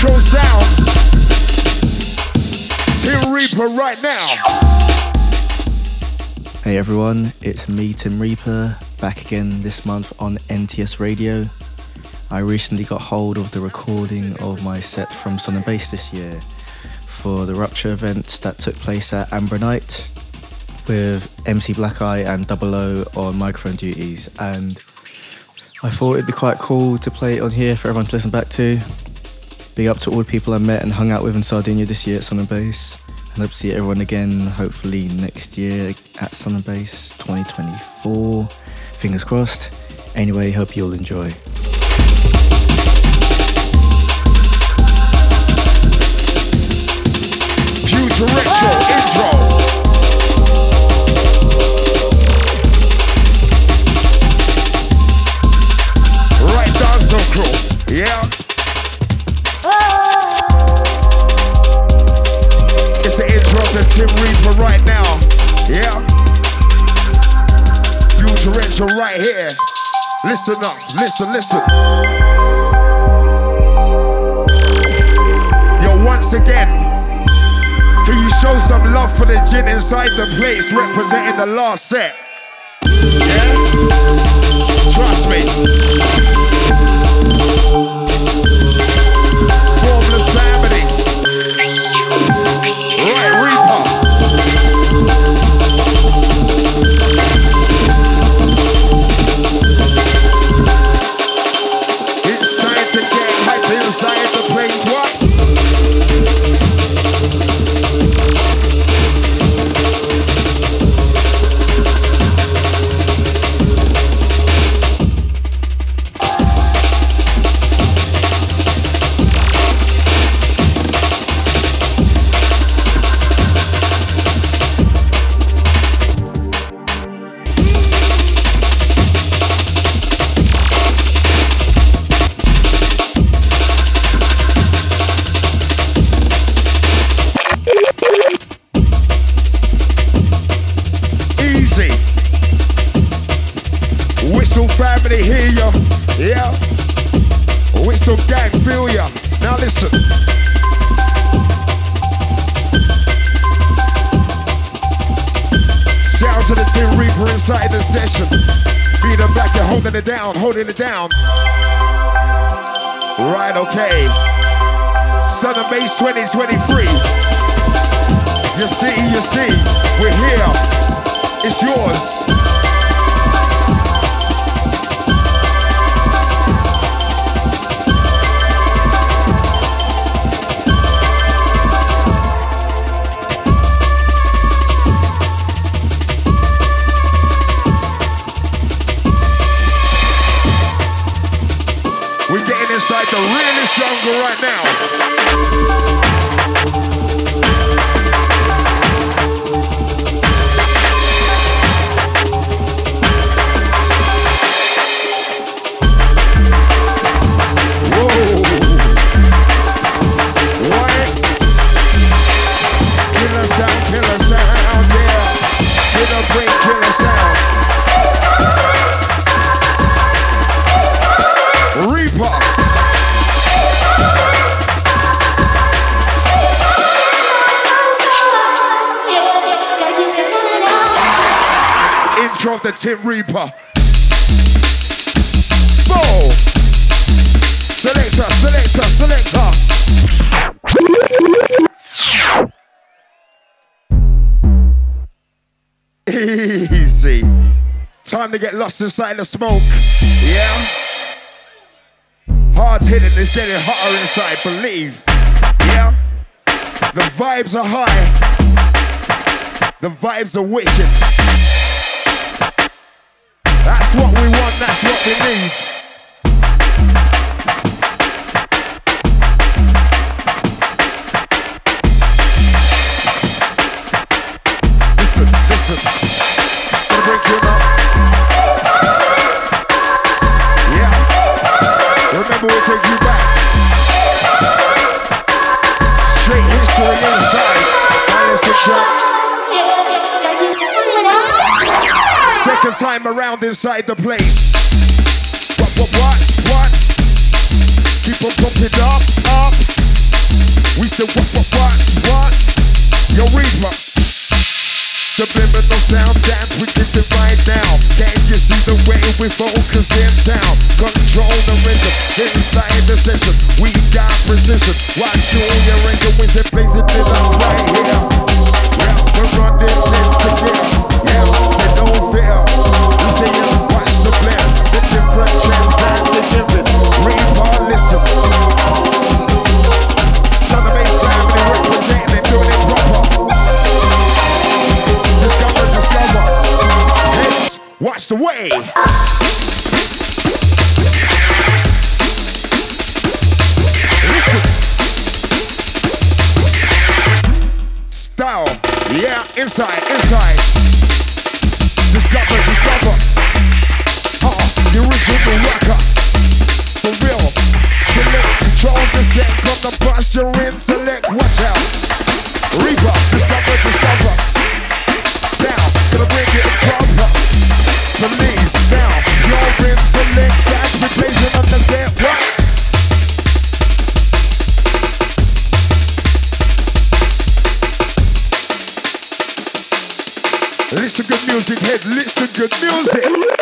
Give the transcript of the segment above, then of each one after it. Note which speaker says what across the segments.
Speaker 1: Retro sounds. Tim Reaper right now.
Speaker 2: Hey everyone, it's me, Tim Reaper, back again this month on NTS Radio. I recently got hold of the recording of my set from Sun and Bass this year for the Rupture event that took place at Ambra Night with MC Black Eye and Double O on microphone duties. And I thought it'd be quite cool to play it on here for everyone to listen back to. Big up to all the people I met and hung out with in Sardinia this year at Sun and Bass. And hope to see everyone again, hopefully next year at Sun and Bass 2024. Fingers crossed. Anyway, hope you'll enjoy.
Speaker 1: Future intro. Tim Reaper right now. Yeah. Future Retro right here. Listen up, listen, listen. Yo, once again, can you show some love for the gin inside the place representing the last set? Yeah? Trust me. Of the Tim Reaper. Boom. Selector, selector, selector. Easy. Time to get lost inside the smoke. Yeah. Hard hitting is getting hotter inside, believe. Yeah. The vibes are high. The vibes are wicked. What we want, that's what we need. Around inside the place. What, what, what, what? Keep on pumping up, up. We still what, what, what, what? Yo, Reaper. Subliminal sound dance, we get it right now. Can't you see the way we focus in down? Control the rhythm inside the session. We got precision. Watch your ring and wins and plays it in us right here. Way. Style. Yeah, inside, inside. Discover, discover. Uh, the original rocker. For real. Select, control the set. Come bust your intellect. Watch out. Reaper, discover, discover. Believe now, your intellect that's replacing understand what? Listen to good music, head, listen to good music.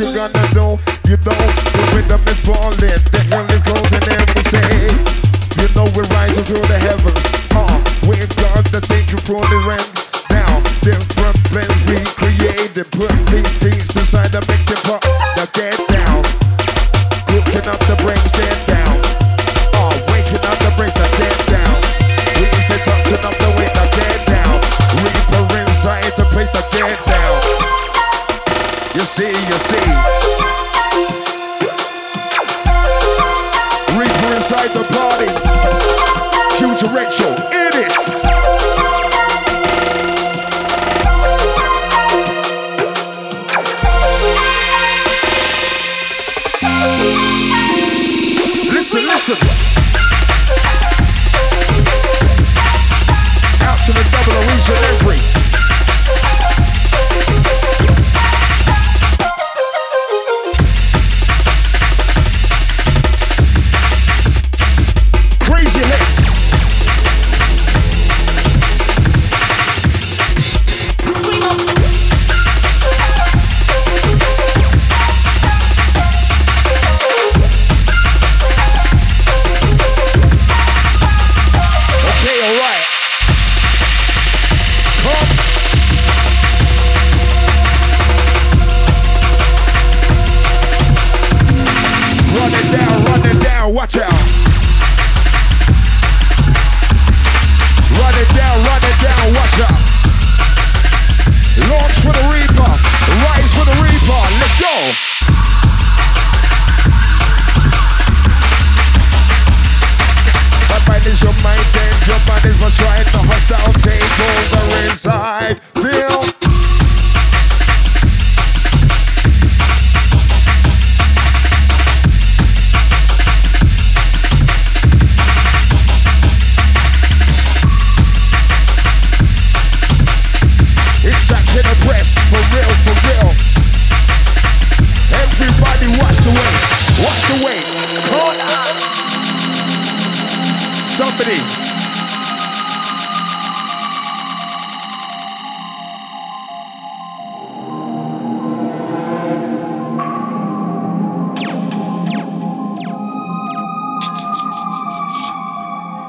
Speaker 1: you gonna do, you know the rhythm is falling, the hill is golden, we say, you know we're rising through the heavens. Uh, we're gonna take you through the ranks. Now, different plans we created, put these beats inside the mixing pot. Now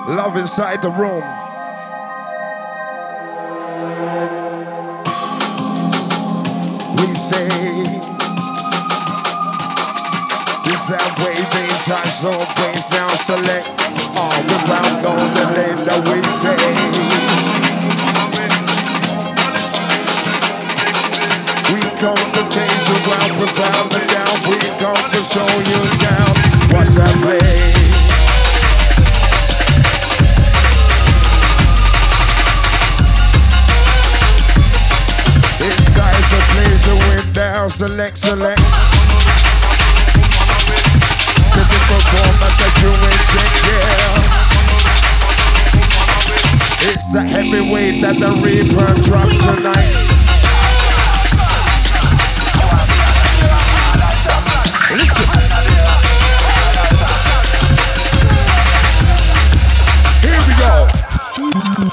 Speaker 1: Love inside the room. We say this that waving touch so bass now select all around on the name that we say. We come to change ground without the down. We come to show you down. Watch that play. Select, select. Different performance that you inject, yeah. It's the heavyweight that the Reaper drops tonight. Listen. Here we go.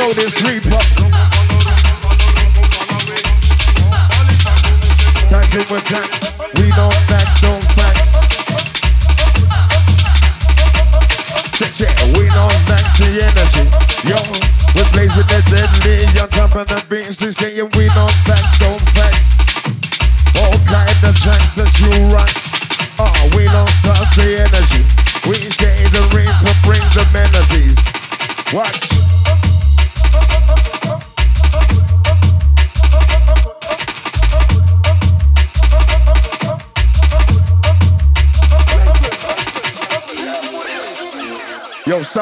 Speaker 1: Know this Reaper. Attack. We don't back, don't facts. We don't back the energy. Yo, we're blazing the deadly. On top of the beats, they saying we don't back, don't facts. All kind of tracks that you rock. Oh, ah, we don't stop the energy. We say the Reaper bring the melodies. Watch.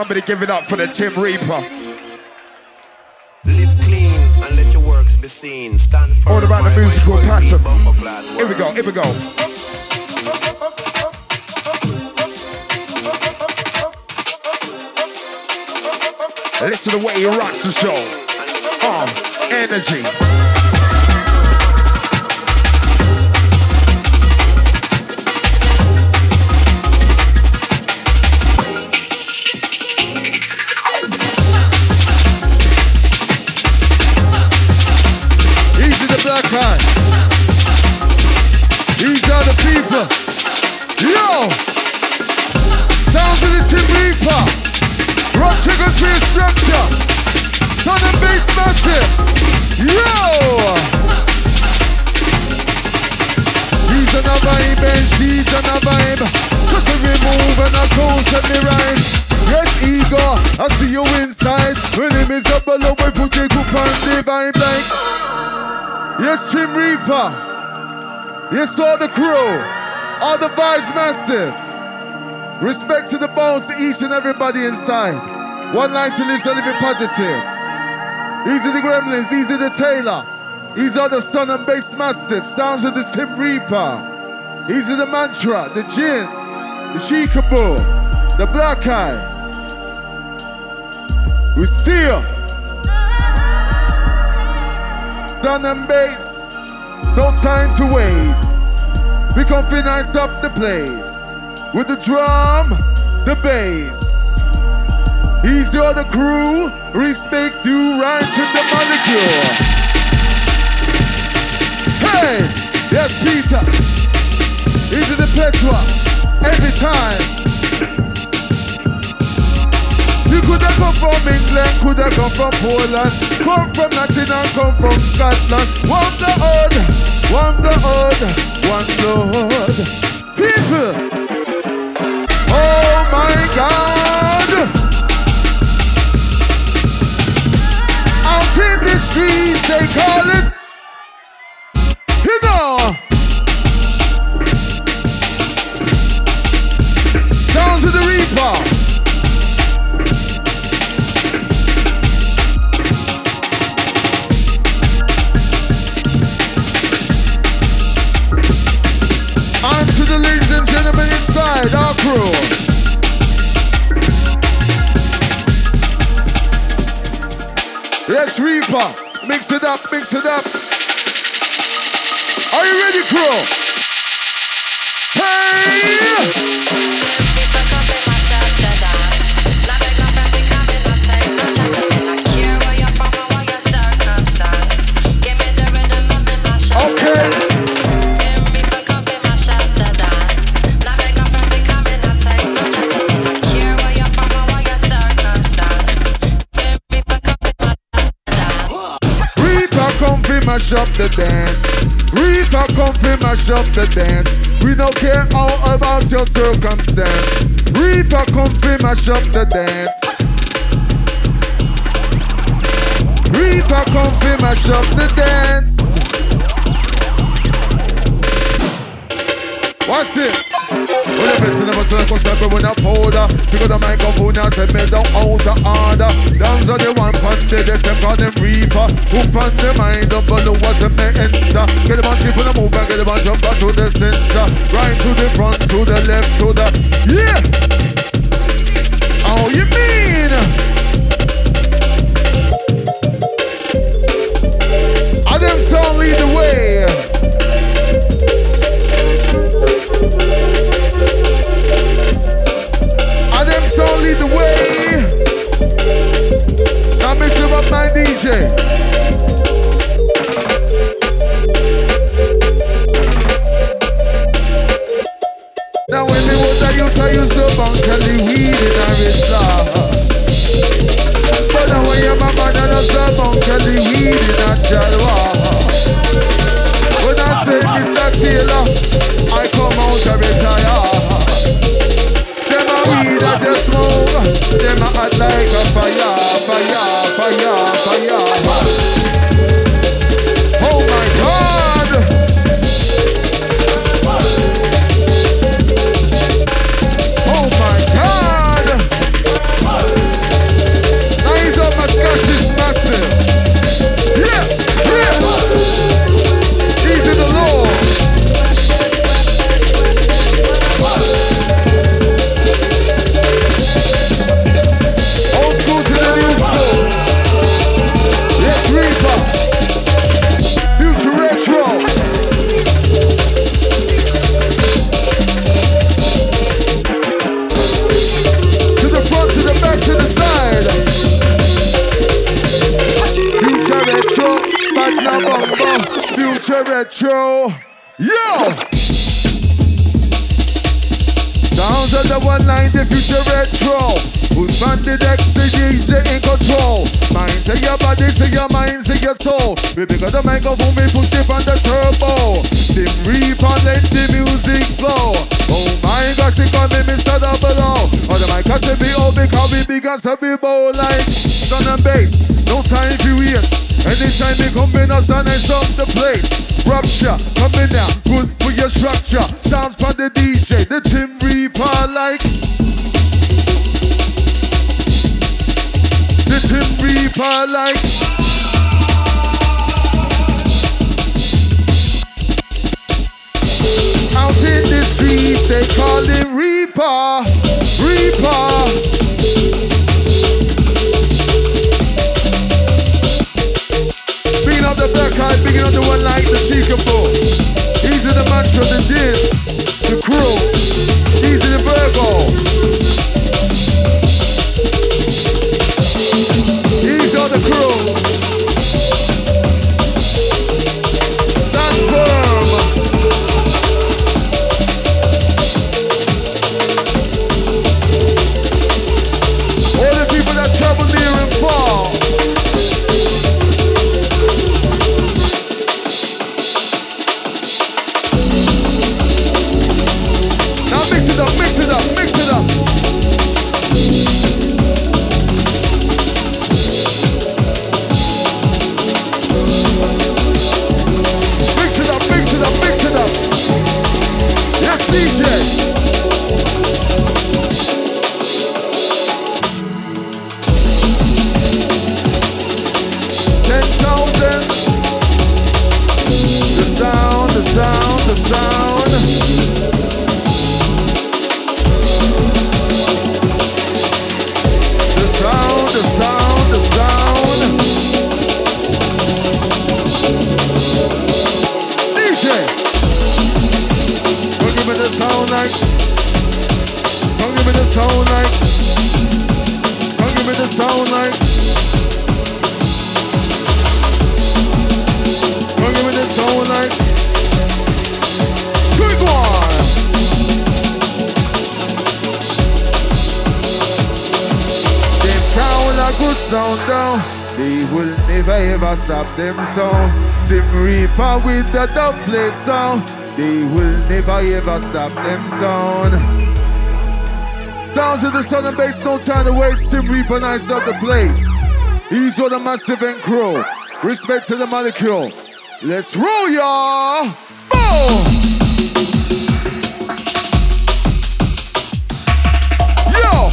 Speaker 1: Somebody give it up for the Tim Reaper.
Speaker 3: Live clean and let your works be seen. Stand firm.
Speaker 1: All about the musical pattern. Here we go, here we go. Listen to the way he rocks the show. Um, energy.
Speaker 4: Yes, Tim Reaper. Yes, all the crew. All the vibes massive. Respect to the bones to each and everybody inside. One line to live, so living positive. Easy the Gremlinz, easy the Taylor. Easy are the Sun and Bass Massive. Sounds of the Tim Reaper. Easy the Mantra, the Jin, the Shikaboo, the Black Eye. We see you. Sun and Bass. No time to waste. We can finance up the place with the drum, the bass. He's on the crew, respect due right to the molecule. Hey, yes, Peter. Easy the Petra, every time. Could have come from England, could have come from Poland, come from Nottingham, come from Scotland. One the odd, one the odd, one Lord. People, oh my God! Out in the streets, they call it, you know. Sounds of the Reaper. proper. Mix it up, mix it up. Are you ready, crew? Hey! The dance. Rita come fi mash up the dance. We don't care all about your circumstance. Rita come fi mash up the dance. Rita come fi mash up the dance. Watch this. The best in the circle step with a powder Because the microphone and send me down out of order Dance are the one pan the they step on them reaper Who pan the mind up but the what them they enter Get them on keep on the move and get them on jump back to the center Right to the front, to the left, to the Yeah! Oh you mean? Now, Up my DJ. Now when they was a youth, I used to bunk Kelly weed in a resort. But now when you're my man, I used to bunk Kelly weed in a jalwa. When I say Mr. Taylor, I come out to retire Them a weed I just smoke Them a hot like a fire, big and be bow like sun and bass. No time to wait. Anytime they come in, us and I up the place. Rupture, coming out, good for your structure. Sounds for the DJ, the Tim Reaper like. The Tim Reaper like. Never stop them sound. Sounds of the sun and bass, no time to waste. Tim Reaper nice up the place. He's on a massive and crew. Respect to the molecule. Let's roll, y'all. Boom! Yo!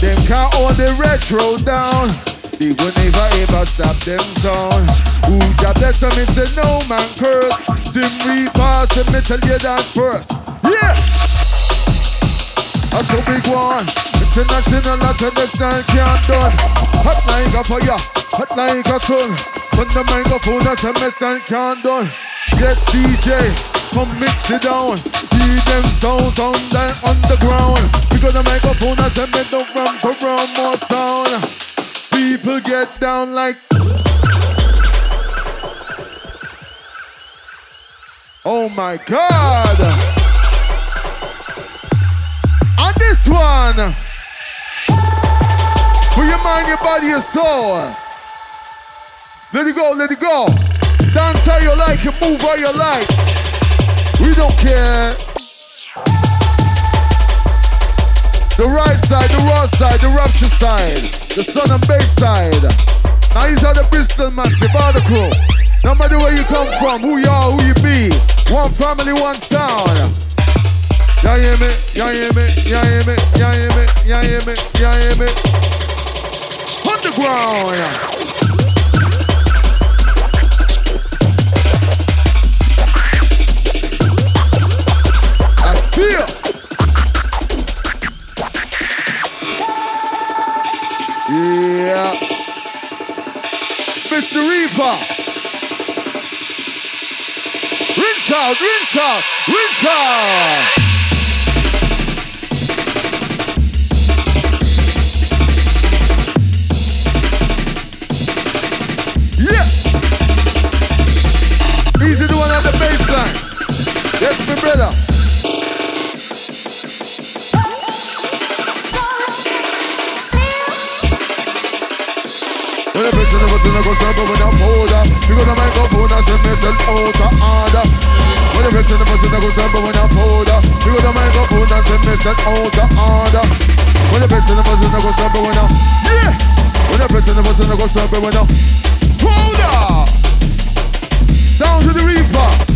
Speaker 4: Them can't hold the retro down. They will never ever stop them sound. Who job bless them is the no man curse. Tim Reaper, let me tell you that first. Yeah! That's a big one. International, that's a style can't done. Hot like a fire, hot like a sun. When the microphone, that's a mess that can't done. Yes, DJ, come mix it down. See them sounds on the underground. Because the microphone has a metal from around more sound. People get down like. Oh my God! On this one, for your mind, your body, your soul. Let it go, let it go. Dance how you like it, move how you like. We don't care. The right side, the raw side, the rupture side, the sun and bass side. Now these are the Bristol massive, all the crew. No matter where you come from, who you are, who you be. One family, one sound. Ya hear me, ya hear me, ya hear me, ya hear me, ya hear me, ya hear me. Underground. Feel. Yeah. Mr. Reaper. Rinse out, rinse out, rinse out. Yeah. Easy the one at the baseline. Yes, my brother. Person to go stop with a powder Because the microphone has a message out of order. When the person never to go stop with a powder Because the microphone has a message out of order. When the person never to go stop with a Yeah! When the person never to go stop with a Powder! Down to the reaper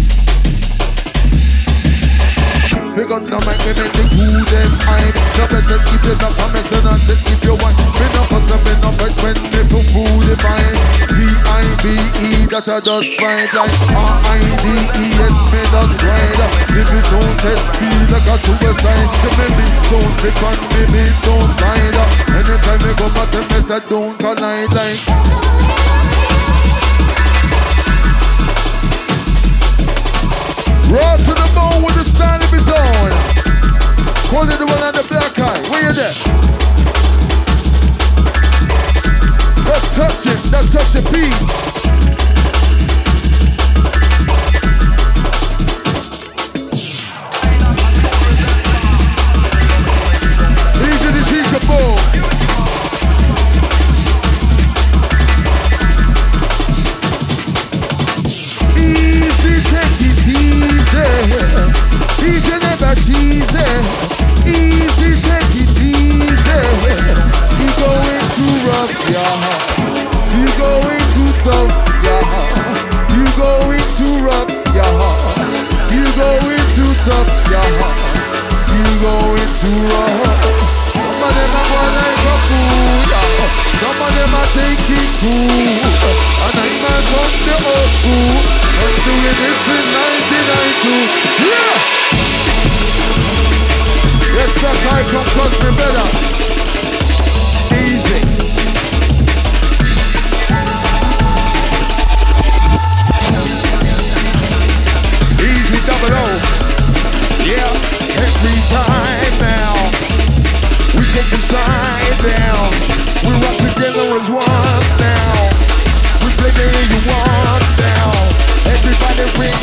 Speaker 4: Pick up the mic, me make the cool them hype No better keep it up, I'm messing on it if you want Me no up, me no fight when me for food divine B-I-B-E, that I just fight like R-I-D-E-S, me just ride If it don't test, feel like a suicide. So me beat don't slip and me beat don't slide Anytime me go back to me, that don't collide like Raw to the bone with the style of his own. Call it the one on the black eye. Where you there? Let's touch it. Let's touch the beat. Cool. And a the. I'm doing 1992. Yeah! I better. Easy.
Speaker 1: Easy double O. Yeah, every time now. We side down.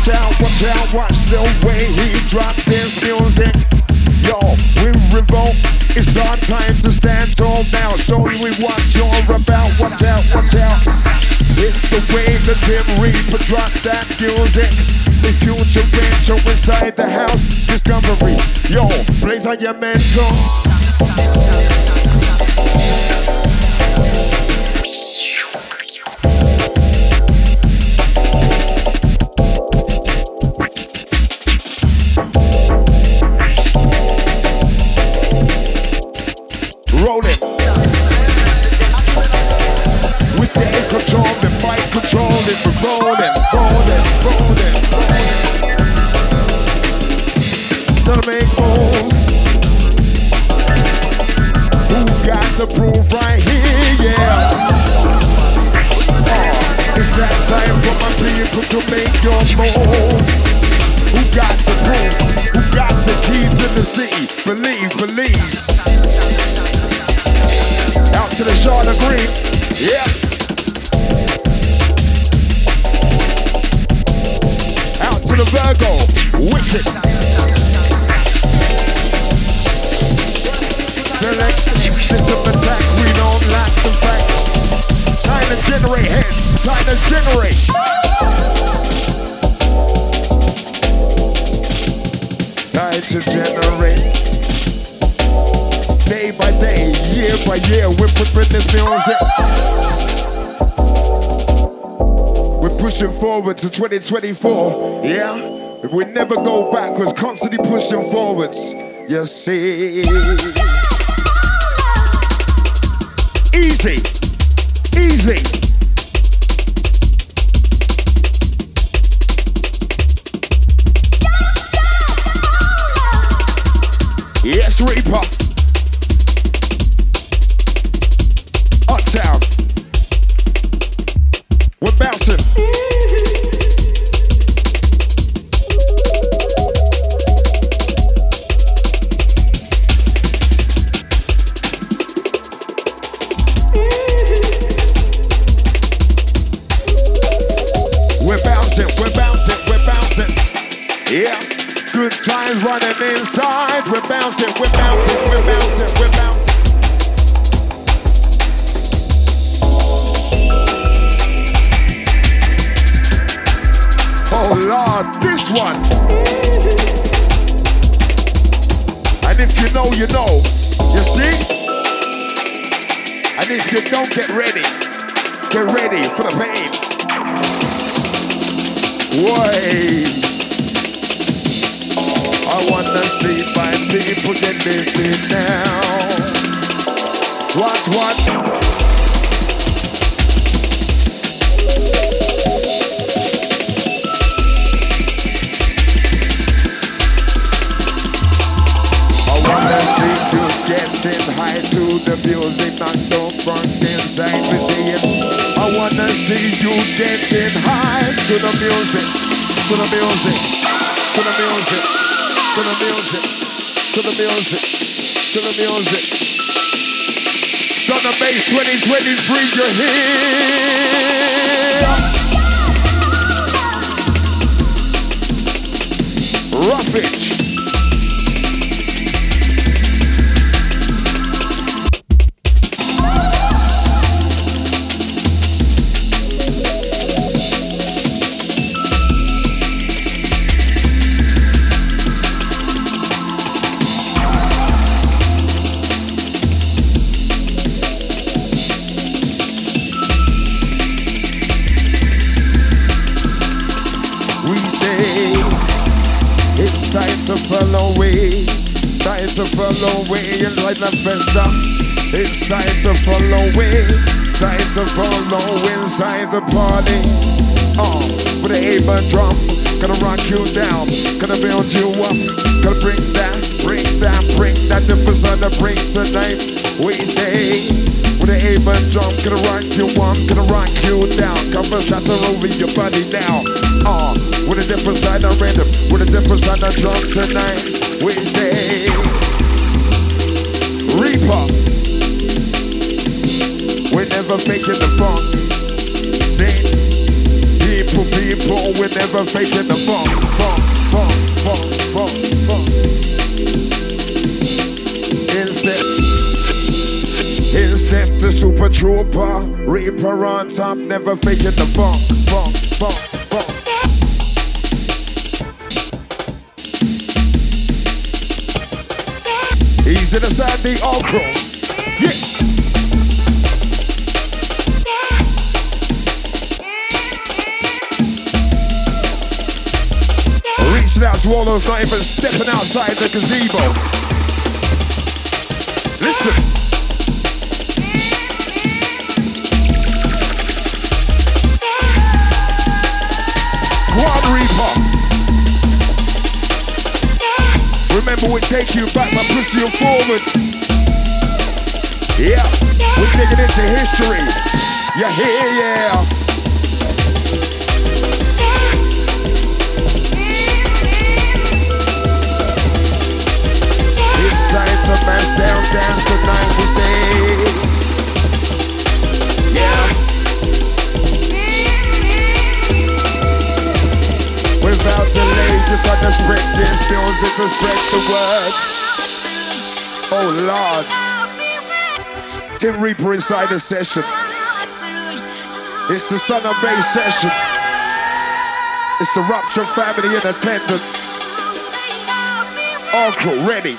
Speaker 1: Watch out, watch out, watch the way he drop this music. Yo, we revolt. It's our time to stand tall now. Show me what you're about. Watch out, watch out. It's the way the Tim Reaper drop that music. The future retro inside the house. Discovery. Yo, blaze on your mental. Who got the proof right here? Yeah. Uh, that time for my people to make your move. Who got the proof? Who got the key to the city? Believe, believe. Out to the. Yeah. Out to the Virgo. Wicked. To 2024, yeah? We never go backwards, constantly pushing forwards. You see. Easy, easy. Oh Lord, this one. And if you know, you know. You see? And if you don't get ready, get ready for the pain. Wait. I wanna see my people get busy now. What, what? The music, not so front inside with it. I wanna see you getting high to the music, to the music, to the music, to the music, to the music, to the music. Sun and Bass 2023, you're here. We say time to follow way, time to follow way and light the festa. It's time to follow way, time to follow inside the party. Oh, with the A drum, gonna rock you down, gonna build you up, gonna bring that, bring that, bring that the bring tonight. We say. An A-man drum, gonna rock you up, gonna rock you down. Come and shatter over your body now. Uh, with a different side of rhythm, with a different side of drum tonight. We say, Reaper. We're never faking the funk. See? People, people, we're never faking the funk, funk, funk, funk, funk, funk. Instead. Instep the super trooper, reaper on top, never faking the funk, funk, funk, funk. He's in the Sandy Uncle. Yeah. Reaching out to all those not even stepping outside the gazebo. Listen. We take you back by pushing you forward. Yeah, we're digging into history. Yeah, here, yeah. It's time to mash down, dance tonight Just like the spread this music to spread the word. Oh Lord. Tim Reaper inside the session. It's the Sun and Bass session. It's the Rupture family in attendance. Uncle ready.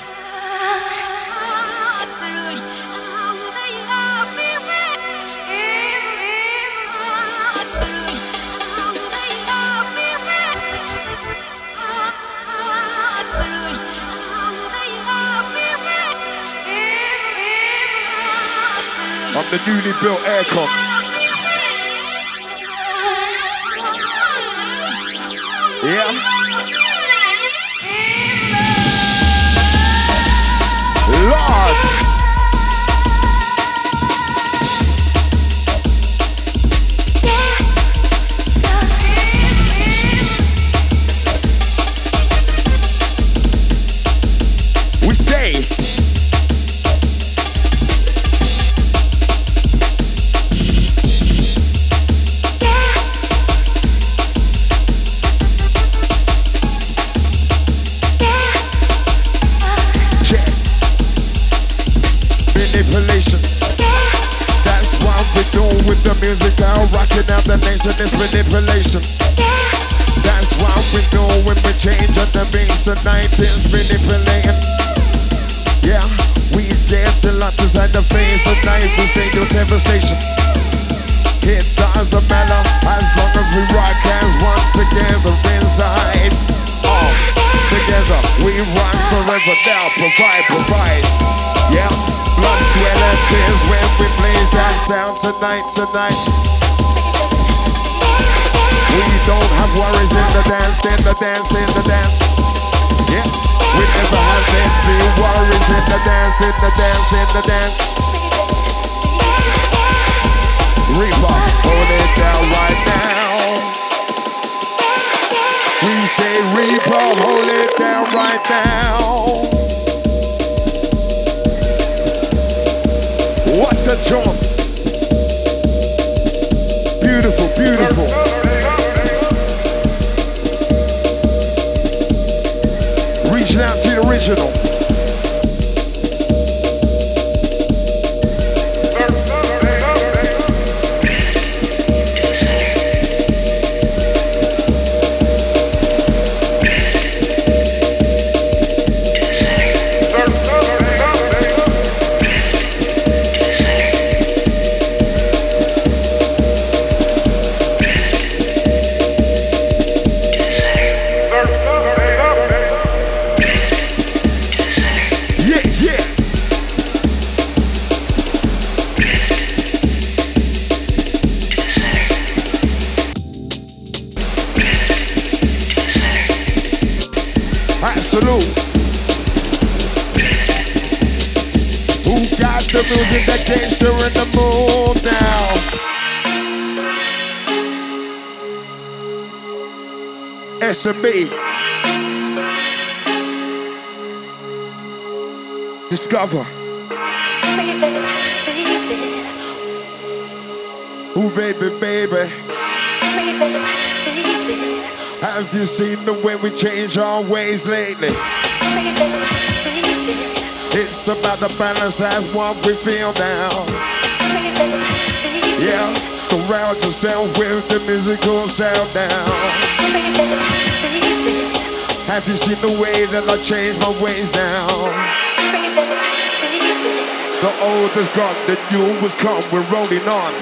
Speaker 1: The newly built aircon. Yeah. Sound tonight, tonight. We don't have worries in the dance, in the dance, in the dance. Yeah. We never have any worries in the dance, in the dance, in the dance. Reaper, hold it down right now. We say Reaper, hold it down right now. What a jump. Beautiful, reaching out to the original. Discover. Ooh, baby, baby. Have you seen the way we change our ways lately? It's about the balance, that's what we feel now. Yeah, surround yourself with the musical sound now. Have you seen the way that I change my ways now? The old is gone, the new has come, we're rolling on.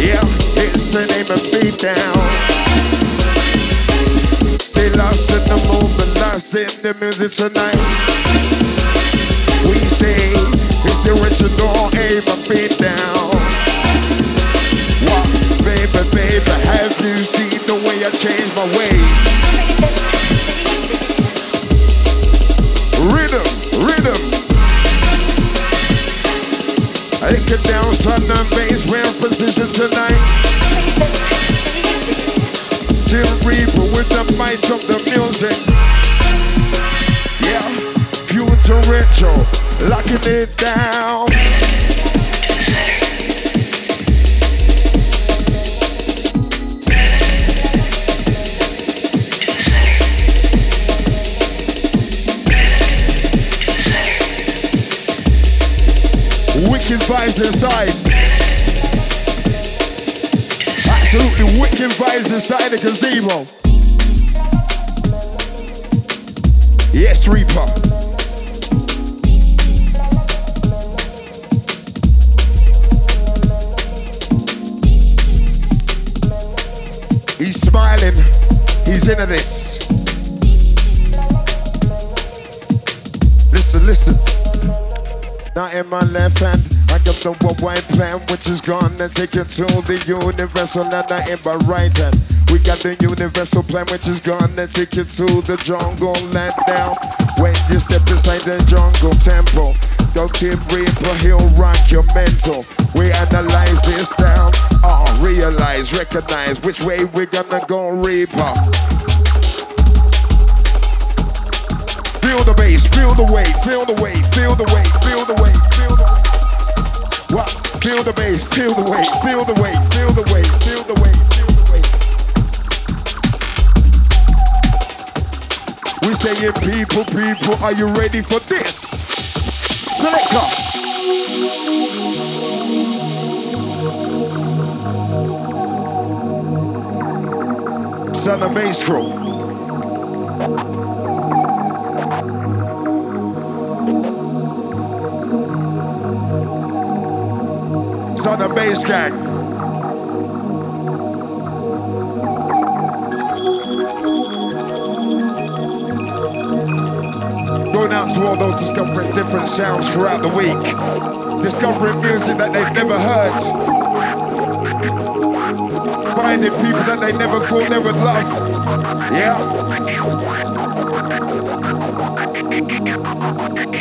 Speaker 1: Yeah, it's the name of beat down. Stay lost in the moment, lost in the music tonight. We say it's the original aim of beat down. What, baby, baby, have you seen? the way I change my ways. Rhythm, rhythm. I take it down, sun and bass, we're in position tonight. Tim Reaper with the might of the music. Yeah, future retro, locking it down. Inside. Absolutely wicked vibes inside the gazebo. Yes, Reaper. He's smiling. He's into this. Listen, listen. Not in my left hand, I got the white plan, which is gonna take you to the universal, and my right. We got the universal plan, which is gonna take you to the jungle land now. When you step inside the jungle temple, don't keep reaper, he'll rock your mental. We analyze this down, uh, realize, recognize which way we gonna go, reaper. Feel the bass, feel the weight, feel the weight, feel the weight, feel the weight, feel? Feel the bass, feel the weight, feel the weight, feel the weight, feel the weight, feel the weight. We saying people, people, are you ready for this? Selector. Sun and Bass on the bass gang. Going out to all those discovering different sounds throughout the week. Discovering music that they've never heard. Finding people that they never thought they would love. Yeah.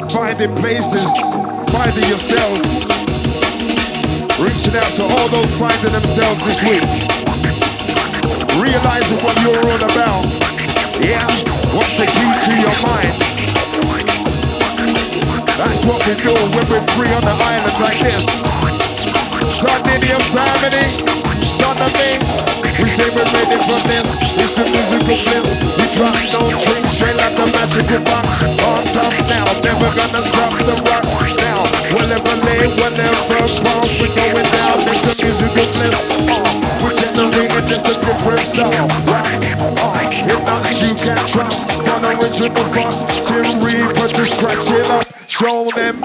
Speaker 1: Finding places, finding yourselves. Reaching out to all those finding themselves this week. Realizing what you're all about. Yeah, what's the key to your mind? That's what we do when we're free on the island like this. Son Indian family, son of me. We say we're ready for this. It's the musical bliss. We drop no drinks straight like the magical box. On top now, never gonna stop the rock Whatever lay, whatever fall, we going down. It's a musical bliss. We're generating this a different style. If not, you can trust. One original fun. Tim but to scratch it up. Show them.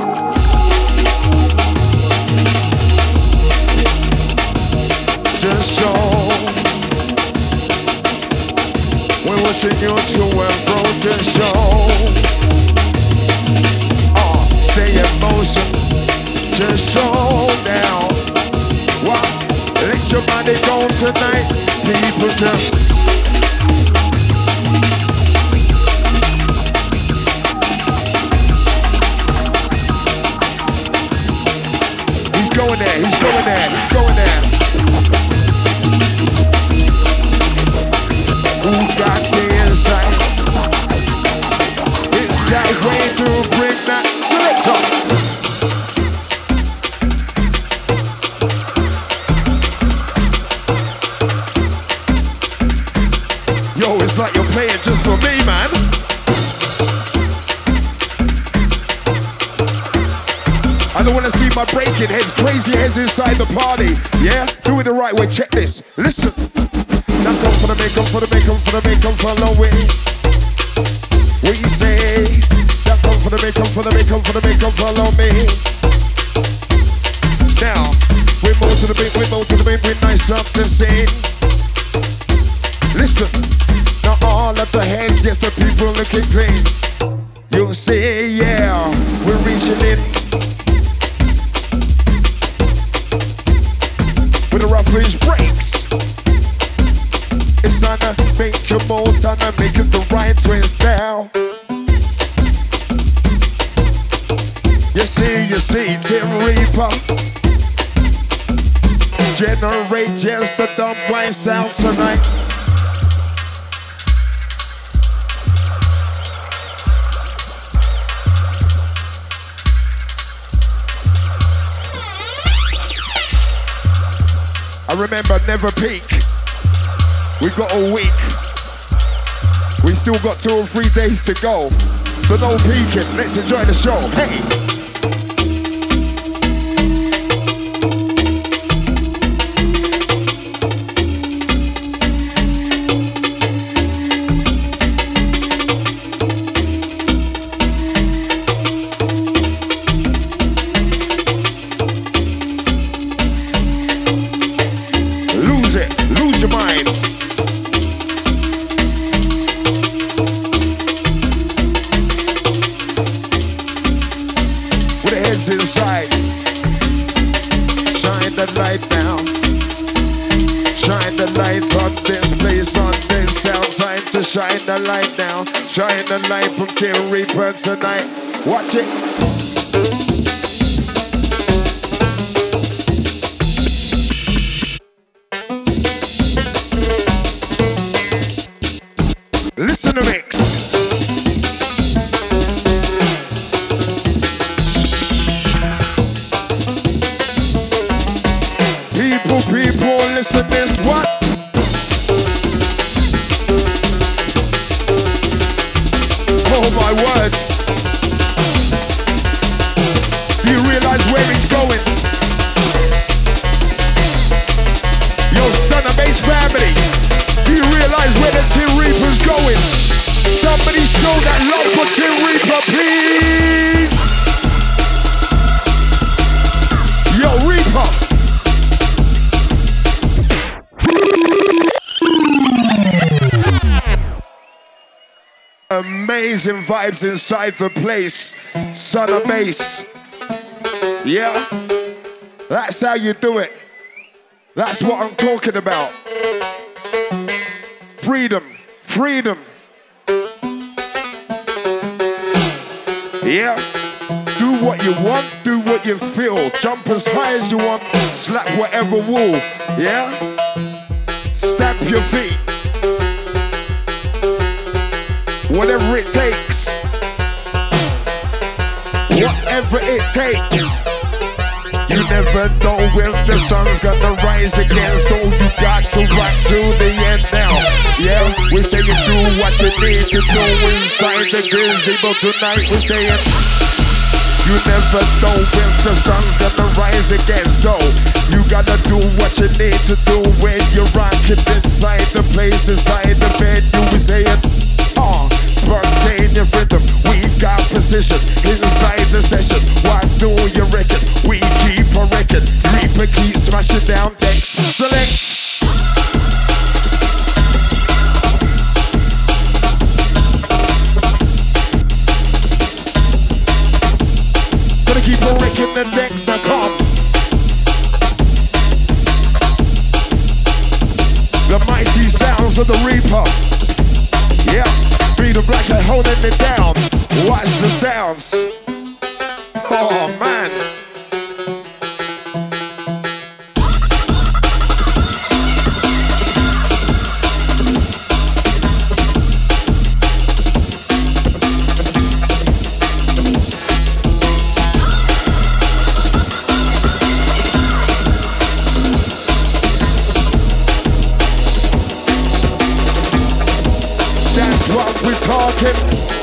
Speaker 1: Just show We're wishing you What? Heads inside the party. Yeah, do it the right way. Check this. Listen. Now come for the make, come for the make, come for the make, come follow it. You say? Now come for the make, come for the make, come for the make, come follow me. I remember never peak. We got a week. We still got two or three days to go. So no peeking. Let's enjoy the show. Hey. The light down. Shine the light from Tim Reaper tonight. Watch it. Amazing vibes inside the place. Sun and Bass. Yeah. That's how you do it. That's what I'm talking about. Freedom, freedom. Yeah. Do what you want, do what you feel. Jump as high as you want, slap whatever wall. Yeah. Stamp your feet. Whatever it takes. Whatever it takes. You never know when the sun's gonna rise again, so you got to rock to the end now. Yeah, we say you do what you need to do inside the gazebo tonight. We saying you never know when the sun's gonna rise again, so you gotta do what you need to do when you're rocking inside the place, inside the bed. You we saying, rhythm. We got position inside the session. What do you reckon? We keep a record. Reaper keep smashing down decks. Select. Holding it down. Watch the sounds. Talking.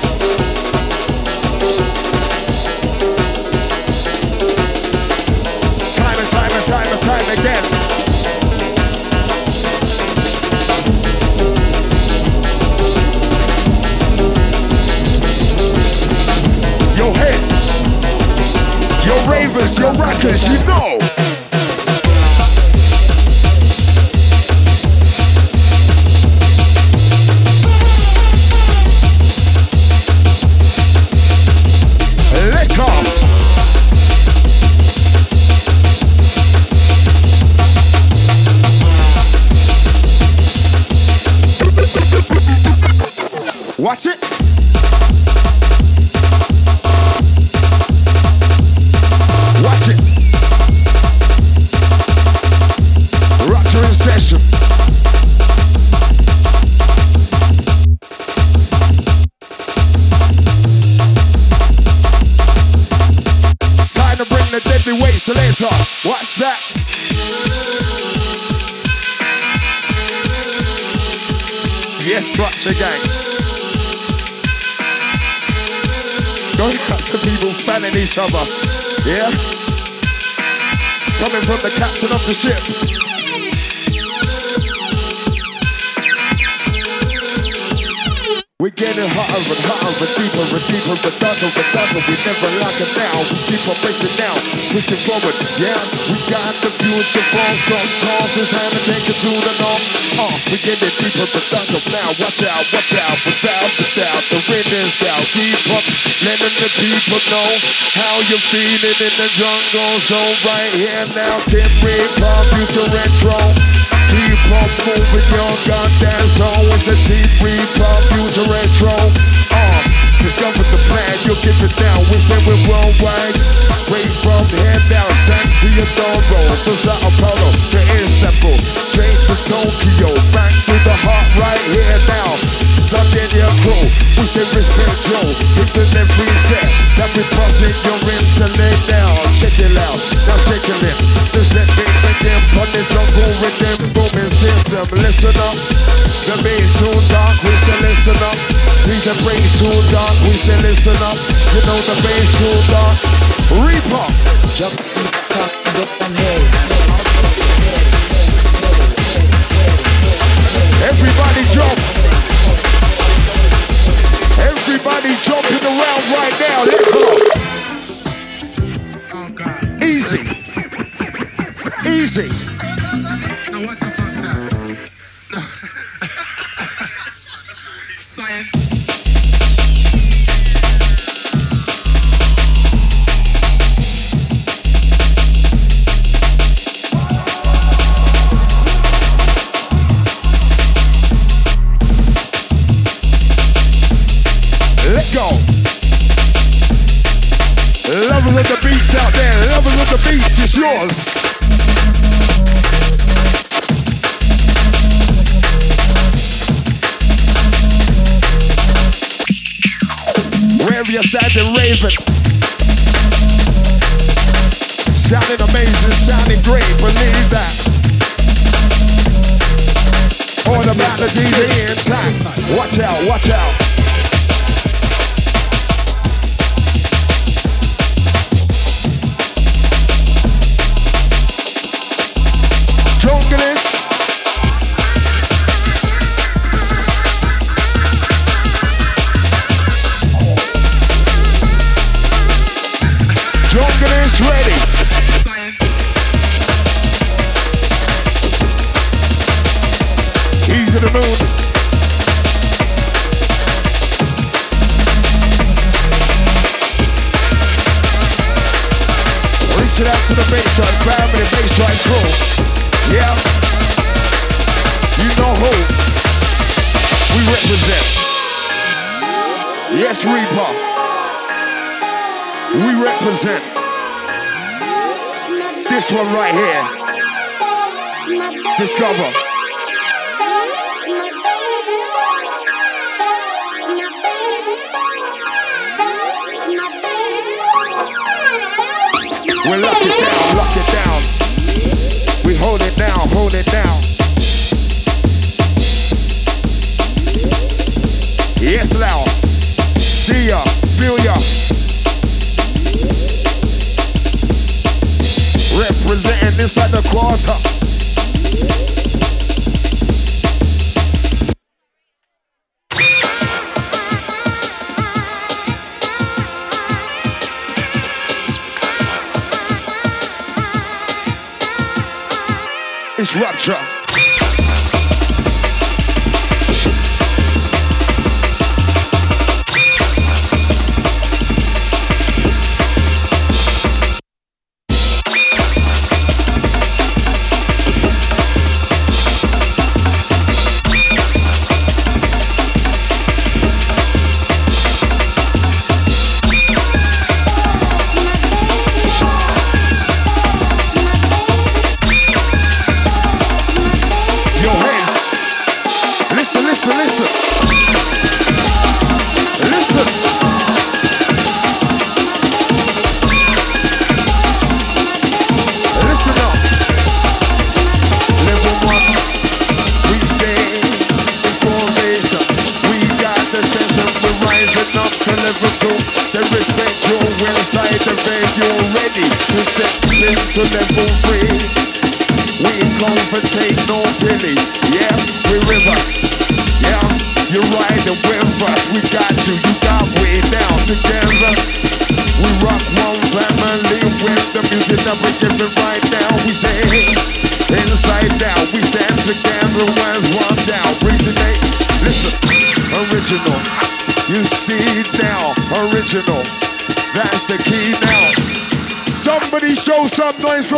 Speaker 1: The people know how you're feeling in the jungle. So right here now, Tim Reaper, future retro. Keep on moving your goddamn soul It's a deep reaper, future retro Uh, discover the plan, you'll get it down We say we're worldwide. Straight from here down, San Teodoro To Sao Paulo, to Istanbul Straight to Tokyo, back to the heart right here now Sunday your crew, we say respect Joe. Hitting every set, that we busting your lay now Check it out, now check it in. Just let me make them put the jungle rhythm booming system. Listen up, the bass too dark, we say listen up. He's the bass too dark, we say listen up. You know the bass too dark. Reaper.
Speaker 5: Jump, top, get them hey.
Speaker 1: Everybody jump Everybody jumping around right now, let's go. Easy. Easy raving. Sounding amazing, sounding great, believe that. All about the DJ intact. Watch out, watch out. Yeah. You know who we represent. Yes, Reaper. We represent this one right here. Discover. We lock it down,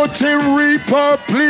Speaker 1: Tim Reaper, please.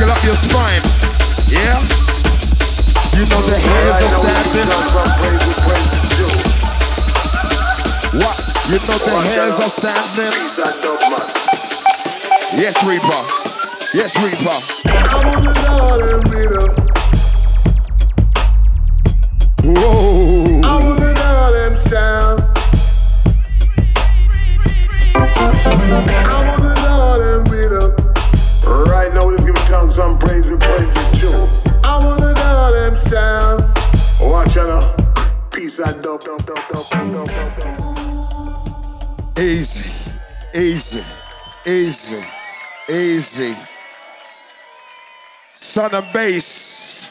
Speaker 1: buckle up your spine. Yeah? You know the haters are standing. What? You know the haters are standing. Yes, Reaper. Yes, Reaper. Whoa.
Speaker 4: I wanna know them sound.
Speaker 6: some praise, we praise it too.
Speaker 4: I wanna know them sound.
Speaker 6: Watch out, uh, peace out, dope, dope, dope, dope, dope, dope.
Speaker 1: Easy, easy, easy, easy. Sun and Bass,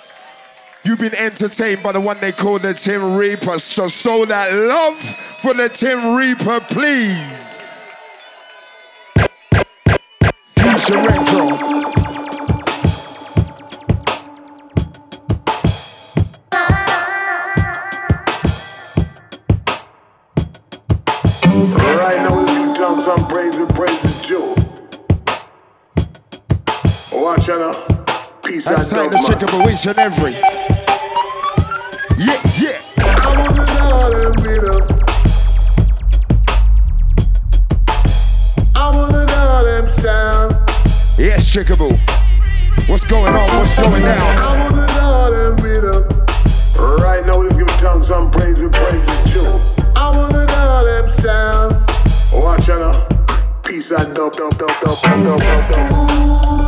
Speaker 1: you've been entertained by the one they call the Tim Reaper. So show that love for the Tim Reaper, please. Future Retro.
Speaker 6: Shut up. Peace
Speaker 1: That's
Speaker 6: and
Speaker 1: dogma.
Speaker 6: That's
Speaker 1: like the each and every. Yeah, yeah.
Speaker 6: I wanna know all them beat up. I wanna all them sound.
Speaker 1: Yes, Chickaboo. What's going on? What's going down?
Speaker 6: I wanna know all them rhythm. Right now, we're just giving tongue some praise. We praise is due. I wanna know all them sound. Watch out. Peace and
Speaker 1: dope, dope, dope, dope, dope, dope, dope.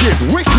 Speaker 1: get wicked.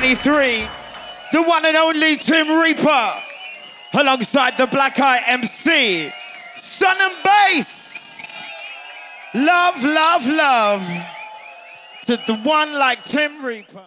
Speaker 1: 23, the one and only Tim Reaper, alongside the Black Eye MC, Sun and Bass. Love, love, love to the one like Tim Reaper.